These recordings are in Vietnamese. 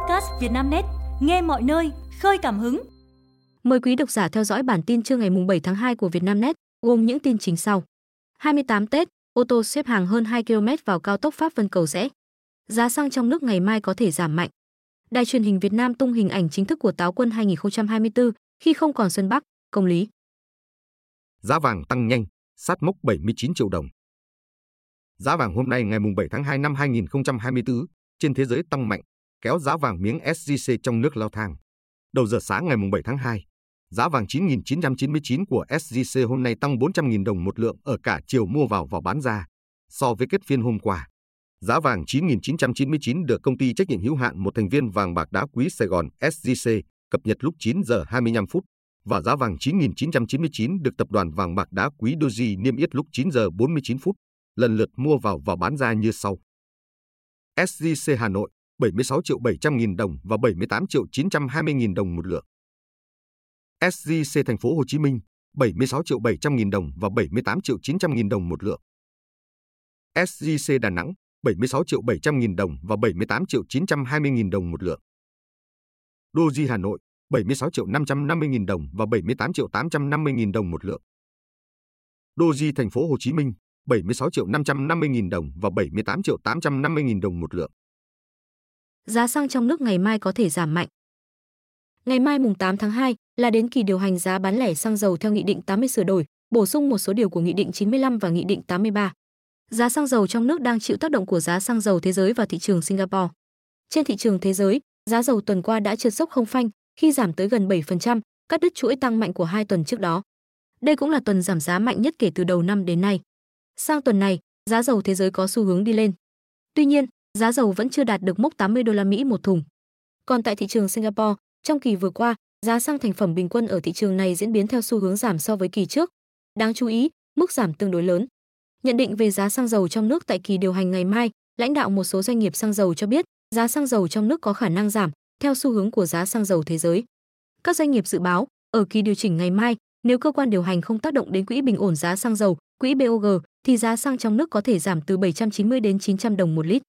podcast Vietnamnet, nghe mọi nơi, khơi cảm hứng. Mời quý độc giả theo dõi bản tin trưa ngày 7 tháng 2 của Vietnamnet, gồm những tin chính sau. 28 Tết, ô tô xếp hàng hơn 2 km vào cao tốc Pháp Vân Cầu Rẽ. Giá xăng trong nước ngày mai có thể giảm mạnh. Đài truyền hình Việt Nam tung hình ảnh chính thức của Táo quân 2024 khi không còn Xuân Bắc, công lý. Giá vàng tăng nhanh, sát mốc 79 triệu đồng. Giá vàng hôm nay ngày 7 tháng 2 năm 2024 trên thế giới tăng mạnh, kéo giá vàng miếng SJC trong nước lao thang. Đầu giờ sáng ngày 7 tháng 2, giá vàng 9.999 của SJC hôm nay tăng 400.000 đồng một lượng ở cả chiều mua vào và bán ra so với kết phiên hôm qua. Giá vàng 9.999 được công ty trách nhiệm hữu hạn một thành viên vàng bạc đá quý Sài Gòn SJC cập nhật lúc 9 giờ 25 phút và giá vàng 9.999 được tập đoàn vàng bạc đá quý Doji niêm yết lúc 9 giờ 49 phút, lần lượt mua vào và bán ra như sau. SJC Hà Nội 76 triệu 700 nghìn đồng và 78 triệu 920 nghìn đồng một lượng. SJC Thành phố Hồ Chí Minh 76 triệu 700 nghìn đồng và 78 triệu 900 nghìn đồng một lượng. SJC Đà Nẵng 76 triệu 700 nghìn đồng và 78 triệu 920 nghìn đồng một lượng. Doji Hà Nội 76 triệu 550 nghìn đồng và 78 triệu 850 nghìn đồng một lượng. Doji Thành phố Hồ Chí Minh 76 triệu 550 nghìn đồng và 78 triệu 850 nghìn đồng một lượng. Giá xăng trong nước ngày mai có thể giảm mạnh. Ngày mai mùng 8 tháng 2 là đến kỳ điều hành giá bán lẻ xăng dầu theo Nghị định 80 sửa đổi, bổ sung một số điều của Nghị định 95 và Nghị định 83. Giá xăng dầu trong nước đang chịu tác động của giá xăng dầu thế giới và thị trường Singapore. Trên thị trường thế giới, giá dầu tuần qua đã trượt dốc không phanh khi giảm tới gần 7%, cắt đứt chuỗi tăng mạnh của hai tuần trước đó. Đây cũng là tuần giảm giá mạnh nhất kể từ đầu năm đến nay. Sang tuần này, giá dầu thế giới có xu hướng đi lên. Tuy nhiên, giá dầu vẫn chưa đạt được mốc 80 đô la Mỹ một thùng. Còn tại thị trường Singapore, trong kỳ vừa qua, giá xăng thành phẩm bình quân ở thị trường này diễn biến theo xu hướng giảm so với kỳ trước. Đáng chú ý, mức giảm tương đối lớn. Nhận định về giá xăng dầu trong nước tại kỳ điều hành ngày mai, lãnh đạo một số doanh nghiệp xăng dầu cho biết, giá xăng dầu trong nước có khả năng giảm theo xu hướng của giá xăng dầu thế giới. Các doanh nghiệp dự báo, ở kỳ điều chỉnh ngày mai, nếu cơ quan điều hành không tác động đến quỹ bình ổn giá xăng dầu, quỹ BOG, thì giá xăng trong nước có thể giảm từ 790 đến 900 đồng một lít.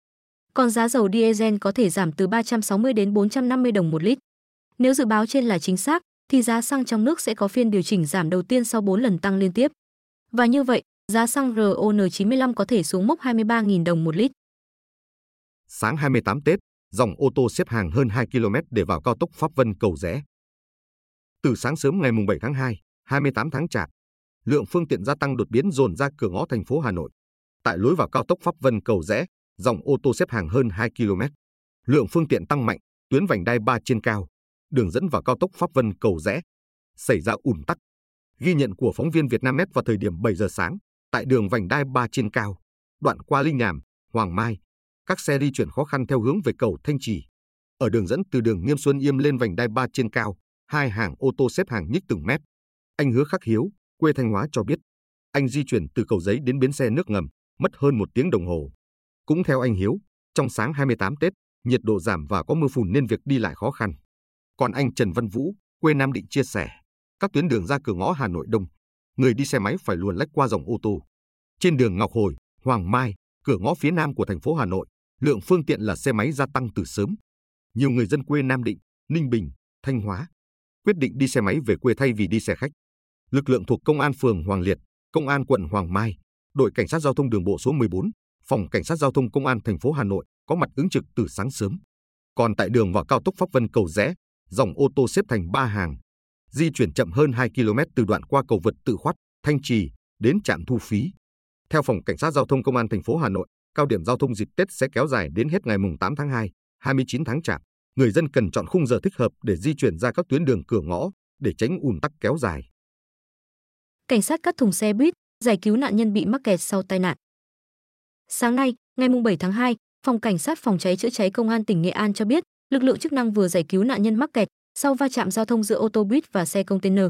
Còn giá dầu diesel có thể giảm từ 360 đến 450 đồng một lít. Nếu dự báo trên là chính xác, thì giá xăng trong nước sẽ có phiên điều chỉnh giảm đầu tiên sau 4 lần tăng liên tiếp. Và như vậy, giá xăng RON95 có thể xuống mốc 23.000 đồng một lít. Sáng 28 Tết, dòng ô tô xếp hàng hơn 2 km để vào cao tốc Pháp Vân Cầu Rẽ. Từ sáng sớm ngày 7 tháng 2, 28 tháng Chạp, lượng phương tiện gia tăng đột biến dồn ra cửa ngõ thành phố Hà Nội. Tại lối vào cao tốc Pháp Vân Cầu Rẽ, dòng ô tô xếp hàng hơn 2 km. Lượng phương tiện tăng mạnh, tuyến vành đai 3 trên cao, đường dẫn vào cao tốc Pháp Vân Cầu Rẽ xảy ra ùn tắc. Ghi nhận của phóng viên Vietnamnet vào thời điểm 7 giờ sáng, tại đường vành đai 3 trên cao, đoạn qua Linh Nhàm, Hoàng Mai, các xe di chuyển khó khăn theo hướng về cầu Thanh Trì. Ở đường dẫn từ đường Nghiêm Xuân Yêm lên vành đai 3 trên cao, hai hàng ô tô xếp hàng nhích từng mét. Anh Hứa Khắc Hiếu, quê Thanh Hóa cho biết, anh di chuyển từ cầu giấy đến bến xe nước ngầm, mất hơn một tiếng đồng hồ. Cũng theo anh Hiếu, trong sáng 28 Tết, nhiệt độ giảm và có mưa phùn nên việc đi lại khó khăn. Còn anh Trần Văn Vũ, quê Nam Định chia sẻ, các tuyến đường ra cửa ngõ Hà Nội đông, người đi xe máy phải luồn lách qua dòng ô tô. Trên đường Ngọc Hồi, Hoàng Mai, cửa ngõ phía nam của thành phố Hà Nội, lượng phương tiện là xe máy gia tăng từ sớm. Nhiều người dân quê Nam Định, Ninh Bình, Thanh Hóa quyết định đi xe máy về quê thay vì đi xe khách. Lực lượng thuộc Công an phường Hoàng Liệt, Công an quận Hoàng Mai, đội cảnh sát giao thông đường bộ số 14, phòng cảnh sát giao thông công an thành phố Hà Nội có mặt ứng trực từ sáng sớm. Còn tại đường vào cao tốc Pháp Vân cầu rẽ, dòng ô tô xếp thành ba hàng, di chuyển chậm hơn 2 km từ đoạn qua cầu vượt tự khoát, Thanh Trì đến trạm thu phí. Theo phòng cảnh sát giao thông công an thành phố Hà Nội, cao điểm giao thông dịp Tết sẽ kéo dài đến hết ngày mùng 8 tháng 2, 29 tháng Chạp. Người dân cần chọn khung giờ thích hợp để di chuyển ra các tuyến đường cửa ngõ để tránh ùn tắc kéo dài. Cảnh sát cắt thùng xe buýt, giải cứu nạn nhân bị mắc kẹt sau tai nạn. Sáng nay, ngày 7 tháng 2, Phòng Cảnh sát Phòng cháy chữa cháy Công an tỉnh Nghệ An cho biết, lực lượng chức năng vừa giải cứu nạn nhân mắc kẹt sau va chạm giao thông giữa ô tô buýt và xe container.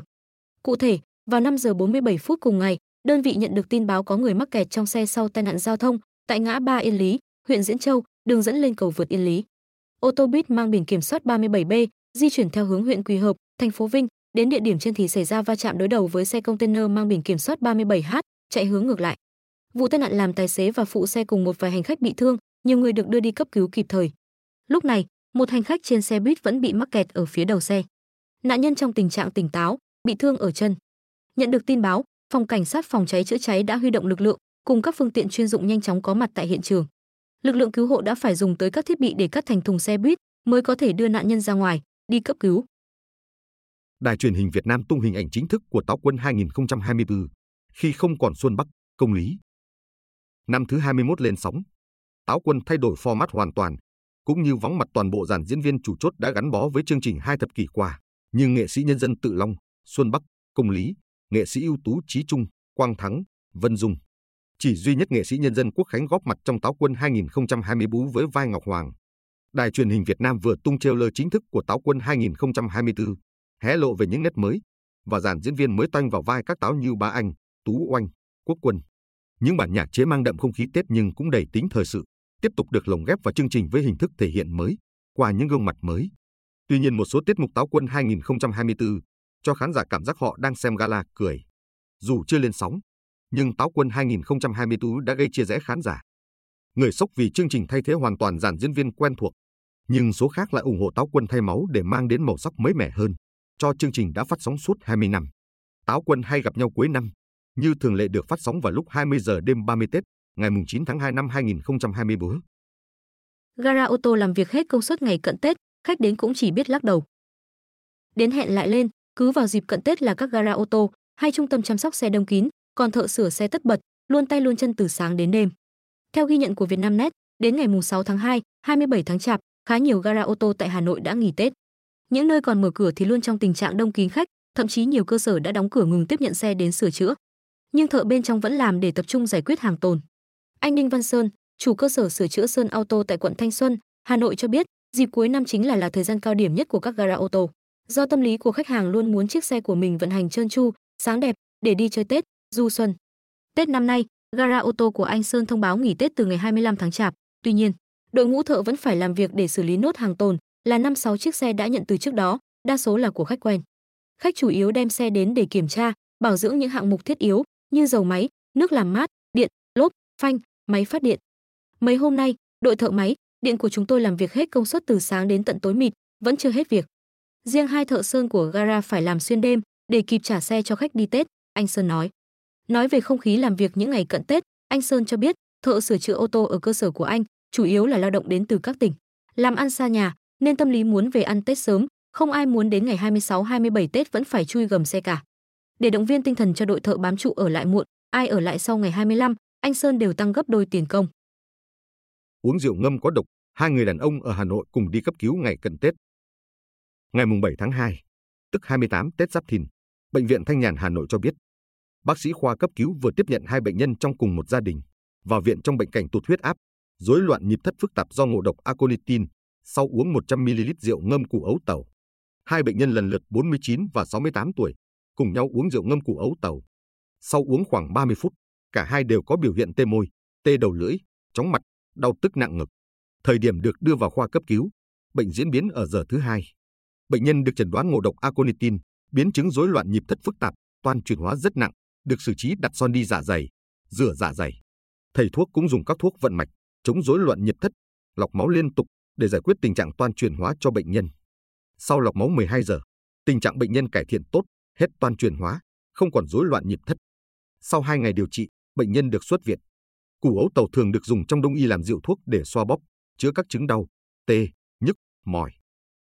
Cụ thể, vào 5 giờ 47 phút cùng ngày, đơn vị nhận được tin báo có người mắc kẹt trong xe sau tai nạn giao thông tại ngã ba Yên Lý, huyện Diễn Châu, đường dẫn lên cầu vượt Yên Lý. Ô tô buýt mang biển kiểm soát 37B di chuyển theo hướng huyện Quỳ Hợp, thành phố Vinh, đến địa điểm trên thì xảy ra va chạm đối đầu với xe container mang biển kiểm soát 37H chạy hướng ngược lại. Vụ tai nạn làm tài xế và phụ xe cùng một vài hành khách bị thương, nhiều người được đưa đi cấp cứu kịp thời. Lúc này, Một hành khách trên xe buýt vẫn bị mắc kẹt ở phía đầu xe. Nạn nhân trong tình trạng tỉnh táo, bị thương ở chân. Nhận được tin báo, phòng cảnh sát phòng cháy chữa cháy đã huy động lực lượng cùng các phương tiện chuyên dụng nhanh chóng có mặt tại hiện trường. Lực lượng cứu hộ đã phải dùng tới các thiết bị để cắt thành thùng xe buýt mới có thể đưa nạn nhân ra ngoài, đi cấp cứu. Đài truyền hình Việt Nam tung hình ảnh chính thức của Táo quân 2024 khi không còn Xuân Bắc, công lý. Năm thứ 21 lên sóng, Táo quân thay đổi format hoàn toàn, cũng như vắng mặt toàn bộ dàn diễn viên chủ chốt đã gắn bó với chương trình hai thập kỷ qua, như nghệ sĩ nhân dân Tự Long, Xuân Bắc, Công Lý, nghệ sĩ ưu tú Trí Trung, Quang Thắng, Vân Dung. Chỉ duy nhất nghệ sĩ nhân dân Quốc Khánh góp mặt trong Táo quân 2024 với vai Ngọc Hoàng. Đài truyền hình Việt Nam vừa tung trailer chính thức của Táo quân 2024, hé lộ về những nét mới và dàn diễn viên mới toanh vào vai các táo như Bá Anh, Tú Oanh, Quốc Quân. Những bản nhạc chế mang đậm không khí Tết nhưng cũng đầy tính thời sự, tiếp tục được lồng ghép vào chương trình với hình thức thể hiện mới, qua những gương mặt mới. Tuy nhiên một số tiết mục Táo quân 2024 cho khán giả cảm giác họ đang xem gala cười. Dù chưa lên sóng, nhưng Táo quân 2024 đã gây chia rẽ khán giả. Người sốc vì chương trình thay thế hoàn toàn dàn diễn viên quen thuộc, nhưng số khác lại ủng hộ Táo quân thay máu để mang đến màu sắc mới mẻ hơn cho chương trình đã phát sóng suốt 20 năm. Táo quân hay gặp nhau cuối năm, như thường lệ được phát sóng vào lúc 20 giờ đêm 30 Tết, ngày 9 tháng 2 năm 2024. Gara ô tô làm việc hết công suất ngày cận Tết, khách đến cũng chỉ biết lắc đầu. Đến hẹn lại lên, cứ vào dịp cận Tết là các gara ô tô hay trung tâm chăm sóc xe đông kín, còn thợ sửa xe tất bật, luôn tay luôn chân từ sáng đến đêm. Theo ghi nhận của Vietnamnet, đến ngày 6 tháng 2, 27 tháng Chạp, khá nhiều gara ô tô tại Hà Nội đã nghỉ Tết. Những nơi còn mở cửa thì luôn trong tình trạng đông kín khách, thậm chí nhiều cơ sở đã đóng cửa ngừng tiếp nhận xe đến sửa chữa. Nhưng thợ bên trong vẫn làm để tập trung giải quyết hàng tồn. Anh Đinh Văn Sơn, chủ cơ sở sửa chữa Sơn Auto tại quận Thanh Xuân, Hà Nội cho biết, dịp cuối năm chính là là thời gian cao điểm nhất của các gara ô tô. Do tâm lý của khách hàng luôn muốn chiếc xe của mình vận hành trơn tru, sáng đẹp để đi chơi Tết, du xuân. Tết năm nay, gara ô tô của anh Sơn thông báo nghỉ Tết từ ngày 25 tháng Chạp. Tuy nhiên, đội ngũ thợ vẫn phải làm việc để xử lý nốt hàng tồn, là năm sáu chiếc xe đã nhận từ trước đó, đa số là của khách quen. Khách chủ yếu đem xe đến để kiểm tra, bảo dưỡng những hạng mục thiết yếu như dầu máy, nước làm mát, điện, lốp, phanh, máy phát điện. Mấy hôm nay, đội thợ máy, điện của chúng tôi làm việc hết công suất từ sáng đến tận tối mịt, vẫn chưa hết việc. Riêng hai thợ sơn của gara phải làm xuyên đêm để kịp trả xe cho khách đi Tết, anh Sơn nói. Nói về không khí làm việc những ngày cận Tết, anh Sơn cho biết, thợ sửa chữa ô tô ở cơ sở của anh chủ yếu là lao động đến từ các tỉnh, làm ăn xa nhà, nên tâm lý muốn về ăn Tết sớm, không ai muốn đến ngày 26 27 Tết vẫn phải chui gầm xe cả. Để động viên tinh thần cho đội thợ bám trụ ở lại muộn, ai ở lại sau ngày 25, anh Sơn đều tăng gấp đôi tiền công. Uống rượu ngâm có độc, hai người đàn ông ở Hà Nội cùng đi cấp cứu ngày cận Tết. Ngày mùng 7 tháng 2, tức 28 Tết Giáp Thìn, Bệnh viện Thanh Nhàn Hà Nội cho biết, bác sĩ khoa cấp cứu vừa tiếp nhận hai bệnh nhân trong cùng một gia đình, vào viện trong bệnh cảnh tụt huyết áp, rối loạn nhịp thất phức tạp do ngộ độc aconitin, sau uống 100ml rượu ngâm củ ấu tàu. Hai bệnh nhân lần lượt 49 và 68 tuổi, cùng nhau uống rượu ngâm củ ấu tàu. Sau uống khoảng 30 phút, cả hai đều có biểu hiện tê môi, tê đầu lưỡi, chóng mặt, đau tức nặng ngực. Thời điểm được đưa vào khoa cấp cứu, bệnh diễn biến ở giờ thứ hai. Bệnh nhân được chẩn đoán ngộ độc aconitin, biến chứng rối loạn nhịp thất phức tạp, toan chuyển hóa rất nặng, được xử trí đặt son đi dạ dày, rửa dạ dày. Thầy thuốc cũng dùng các thuốc vận mạch, chống rối loạn nhịp thất, lọc máu liên tục để giải quyết tình trạng toan chuyển hóa cho bệnh nhân. Sau lọc máu 12 giờ, tình trạng bệnh nhân cải thiện tốt, hết toàn chuyển hóa, không còn rối loạn nhịp thất. Sau 2 ngày điều trị, bệnh nhân được xuất viện. Củ ấu tàu thường được dùng trong đông y làm rượu thuốc để xoa bóp, chữa các chứng đau, tê, nhức, mỏi.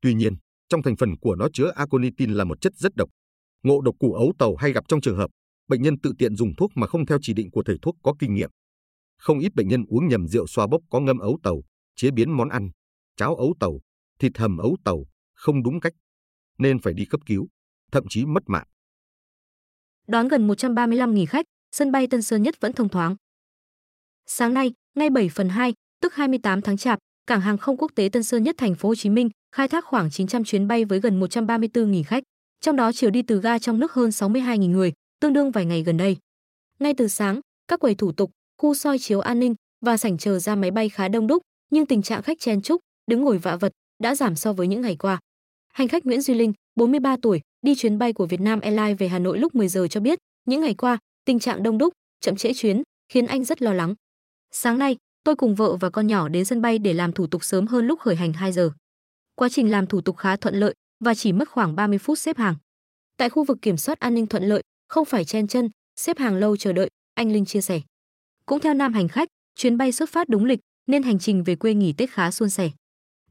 Tuy nhiên, trong thành phần của nó chứa aconitin là một chất rất độc. Ngộ độc củ ấu tàu hay gặp trong trường hợp bệnh nhân tự tiện dùng thuốc mà không theo chỉ định của thầy thuốc có kinh nghiệm. Không ít bệnh nhân uống nhầm rượu xoa bóp có ngâm ấu tàu, chế biến món ăn, cháo ấu tàu, thịt hầm ấu tàu không đúng cách, nên phải đi cấp cứu, thậm chí mất mạng. Đón gần 135.000 khách, sân bay Tân Sơn Nhất vẫn thông thoáng. Sáng nay, ngay 7 phần 2, tức 28 tháng Chạp, cảng hàng không quốc tế Tân Sơn Nhất thành phố Hồ Chí Minh khai thác khoảng 900 chuyến bay với gần 134.000 khách, trong đó chiều đi từ ga trong nước hơn 62.000 người, tương đương vài ngày gần đây. Ngay từ sáng, các quầy thủ tục, khu soi chiếu an ninh và sảnh chờ ra máy bay khá đông đúc, nhưng tình trạng khách chen chúc, đứng ngồi vạ vật đã giảm so với những ngày qua. Hành khách Nguyễn Duy Linh, 43 tuổi, đi chuyến bay của Vietnam Airlines về Hà Nội lúc 10 giờ cho biết, những ngày qua, tình trạng đông đúc, chậm trễ chuyến khiến anh rất lo lắng. Sáng nay, tôi cùng vợ và con nhỏ đến sân bay để làm thủ tục sớm hơn lúc khởi hành 2 giờ. Quá trình làm thủ tục khá thuận lợi và chỉ mất khoảng 30 phút xếp hàng. Tại khu vực kiểm soát an ninh thuận lợi, không phải chen chân, xếp hàng lâu chờ đợi, anh Linh chia sẻ. Cũng theo nam hành khách, chuyến bay xuất phát đúng lịch nên hành trình về quê nghỉ Tết khá suôn sẻ.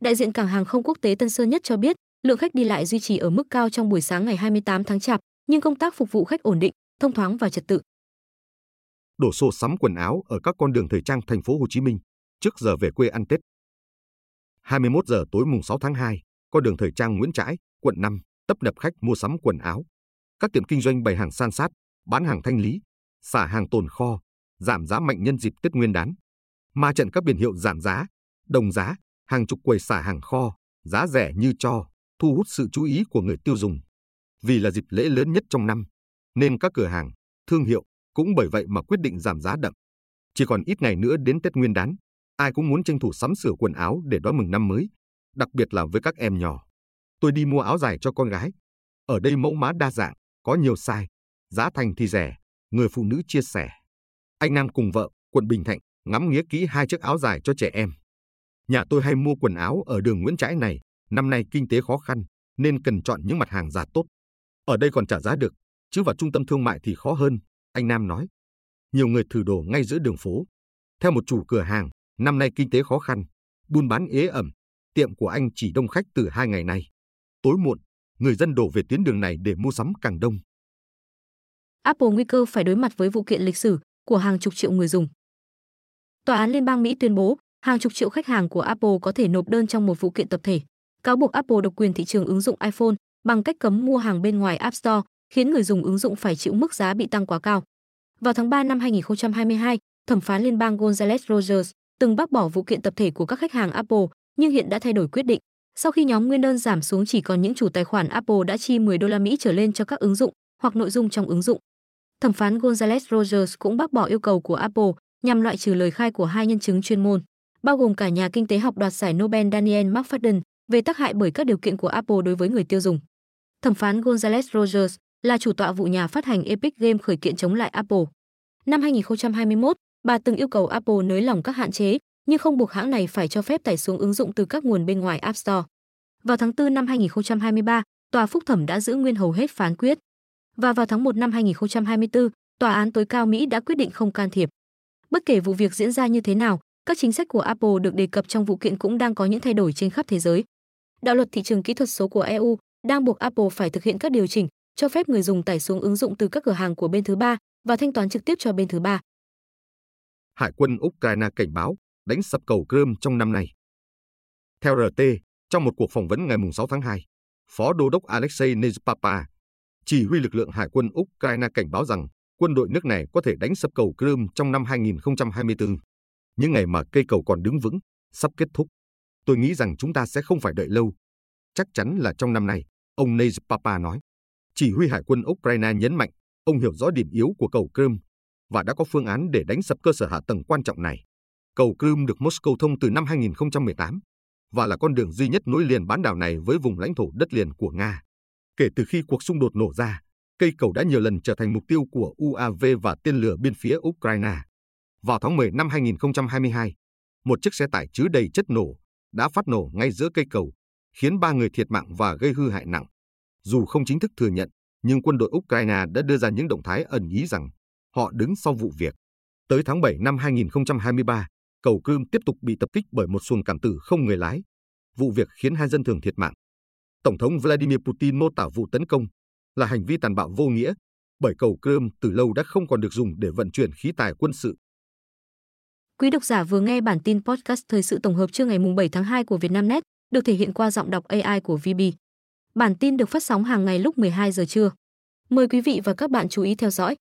Đại diện cảng hàng không quốc tế Tân Sơn Nhất cho biết, lượng khách đi lại duy trì ở mức cao trong buổi sáng ngày 28 tháng Chạp, nhưng công tác phục vụ khách ổn định, thông thoáng và trật tự. Đổ xô sắm quần áo ở các con đường thời trang thành phố Hồ Chí Minh trước giờ về quê ăn Tết. 21 giờ tối mùng 6 tháng 2, con đường thời trang Nguyễn Trãi, quận 5, tấp nập khách mua sắm quần áo. Các tiệm kinh doanh bày hàng san sát, bán hàng thanh lý, xả hàng tồn kho, giảm giá mạnh nhân dịp Tết Nguyên đán. Ma trận các biển hiệu giảm giá, đồng giá, hàng chục quầy xả hàng kho, giá rẻ như cho, thu hút sự chú ý của người tiêu dùng. Vì là dịp lễ lớn nhất trong năm, nên các cửa hàng, thương hiệu cũng bởi vậy mà quyết định giảm giá đậm. Chỉ còn ít ngày nữa đến Tết Nguyên đán, ai cũng muốn tranh thủ sắm sửa quần áo để đón mừng năm mới, đặc biệt là với các em nhỏ. Tôi đi mua áo dài cho con gái. Ở đây mẫu mã đa dạng, có nhiều size, giá thành thì rẻ, người phụ nữ chia sẻ. Anh Nam cùng vợ, quận Bình Thạnh, ngắm nghía kỹ hai chiếc áo dài cho trẻ em. Nhà tôi hay mua quần áo ở đường Nguyễn Trãi này, năm nay kinh tế khó khăn, nên cần chọn những mặt hàng giá tốt. Ở đây còn trả giá được, chứ vào trung tâm thương mại thì khó hơn, anh Nam nói. Nhiều người thử đồ ngay giữa đường phố. Theo một chủ cửa hàng, năm nay kinh tế khó khăn, buôn bán ế ẩm, tiệm của anh chỉ đông khách từ hai ngày nay. Tối muộn, người dân đổ về tuyến đường này để mua sắm càng đông. Apple nguy cơ phải đối mặt với vụ kiện lịch sử của hàng chục triệu người dùng. Tòa án Liên bang Mỹ tuyên bố hàng chục triệu khách hàng của Apple có thể nộp đơn trong một vụ kiện tập thể, cáo buộc Apple độc quyền thị trường ứng dụng iPhone bằng cách cấm mua hàng bên ngoài App Store, khiến người dùng ứng dụng phải chịu mức giá bị tăng quá cao. Vào tháng 3 năm 2022, thẩm phán liên bang Gonzales Rogers từng bác bỏ vụ kiện tập thể của các khách hàng Apple, nhưng hiện đã thay đổi quyết định. Sau khi nhóm nguyên đơn giảm xuống chỉ còn những chủ tài khoản Apple đã chi 10 đô la Mỹ trở lên cho các ứng dụng hoặc nội dung trong ứng dụng. Thẩm phán Gonzales Rogers cũng bác bỏ yêu cầu của Apple nhằm loại trừ lời khai của hai nhân chứng chuyên môn, bao gồm cả nhà kinh tế học đoạt giải Nobel Daniel McFadden về tác hại bởi các điều kiện của Apple đối với người tiêu dùng. Thẩm phán Gonzales Rogers là chủ tọa vụ nhà phát hành Epic Game khởi kiện chống lại Apple. Năm 2021, bà từng yêu cầu Apple nới lỏng các hạn chế, nhưng không buộc hãng này phải cho phép tải xuống ứng dụng từ các nguồn bên ngoài App Store. Vào tháng 4 năm 2023, tòa phúc thẩm đã giữ nguyên hầu hết phán quyết. Và vào tháng 1 năm 2024, tòa án tối cao Mỹ đã quyết định không can thiệp. Bất kể vụ việc diễn ra như thế nào, các chính sách của Apple được đề cập trong vụ kiện cũng đang có những thay đổi trên khắp thế giới. Đạo luật thị trường kỹ thuật số của EU đang buộc Apple phải thực hiện các điều chỉnh cho phép người dùng tải xuống ứng dụng từ các cửa hàng của bên thứ ba và thanh toán trực tiếp cho bên thứ ba. Hải quân Ukraine cảnh báo đánh sập cầu Crimea trong năm nay. Theo RT, trong một cuộc phỏng vấn ngày 6 tháng 2, Phó Đô đốc Alexei Nezpapa, chỉ huy lực lượng Hải quân Ukraine cảnh báo rằng quân đội nước này có thể đánh sập cầu Crimea trong năm 2024. Những ngày mà cây cầu còn đứng vững, sắp kết thúc. Tôi nghĩ rằng chúng ta sẽ không phải đợi lâu. Chắc chắn là trong năm nay, ông Nezpapa nói. Chỉ huy Hải quân Ukraine nhấn mạnh, ông hiểu rõ điểm yếu của cầu Crimea và đã có phương án để đánh sập cơ sở hạ tầng quan trọng này. Cầu Crimea được Moscow thông từ năm 2018 và là con đường duy nhất nối liền bán đảo này với vùng lãnh thổ đất liền của Nga. Kể từ khi cuộc xung đột nổ ra, cây cầu đã nhiều lần trở thành mục tiêu của UAV và tên lửa bên phía Ukraine. Vào tháng 10 năm 2022, một chiếc xe tải chứa đầy chất nổ đã phát nổ ngay giữa cây cầu, khiến ba người thiệt mạng và gây hư hại nặng. Dù không chính thức thừa nhận, nhưng quân đội Ukraine đã đưa ra những động thái ẩn ý rằng họ đứng sau vụ việc. Tới tháng 7 năm 2023, cầu Crimea tiếp tục bị tập kích bởi một xuồng cảm tử không người lái. Vụ việc khiến hai dân thường thiệt mạng. Tổng thống Vladimir Putin mô tả vụ tấn công là hành vi tàn bạo vô nghĩa, bởi cầu Crimea từ lâu đã không còn được dùng để vận chuyển khí tài quân sự. Quý độc giả vừa nghe bản tin podcast thời sự tổng hợp trưa ngày 7 tháng 2 của Vietnamnet, được thể hiện qua giọng đọc AI của VB. Bản tin được phát sóng hàng ngày lúc 12 giờ trưa. Mời quý vị và các bạn chú ý theo dõi.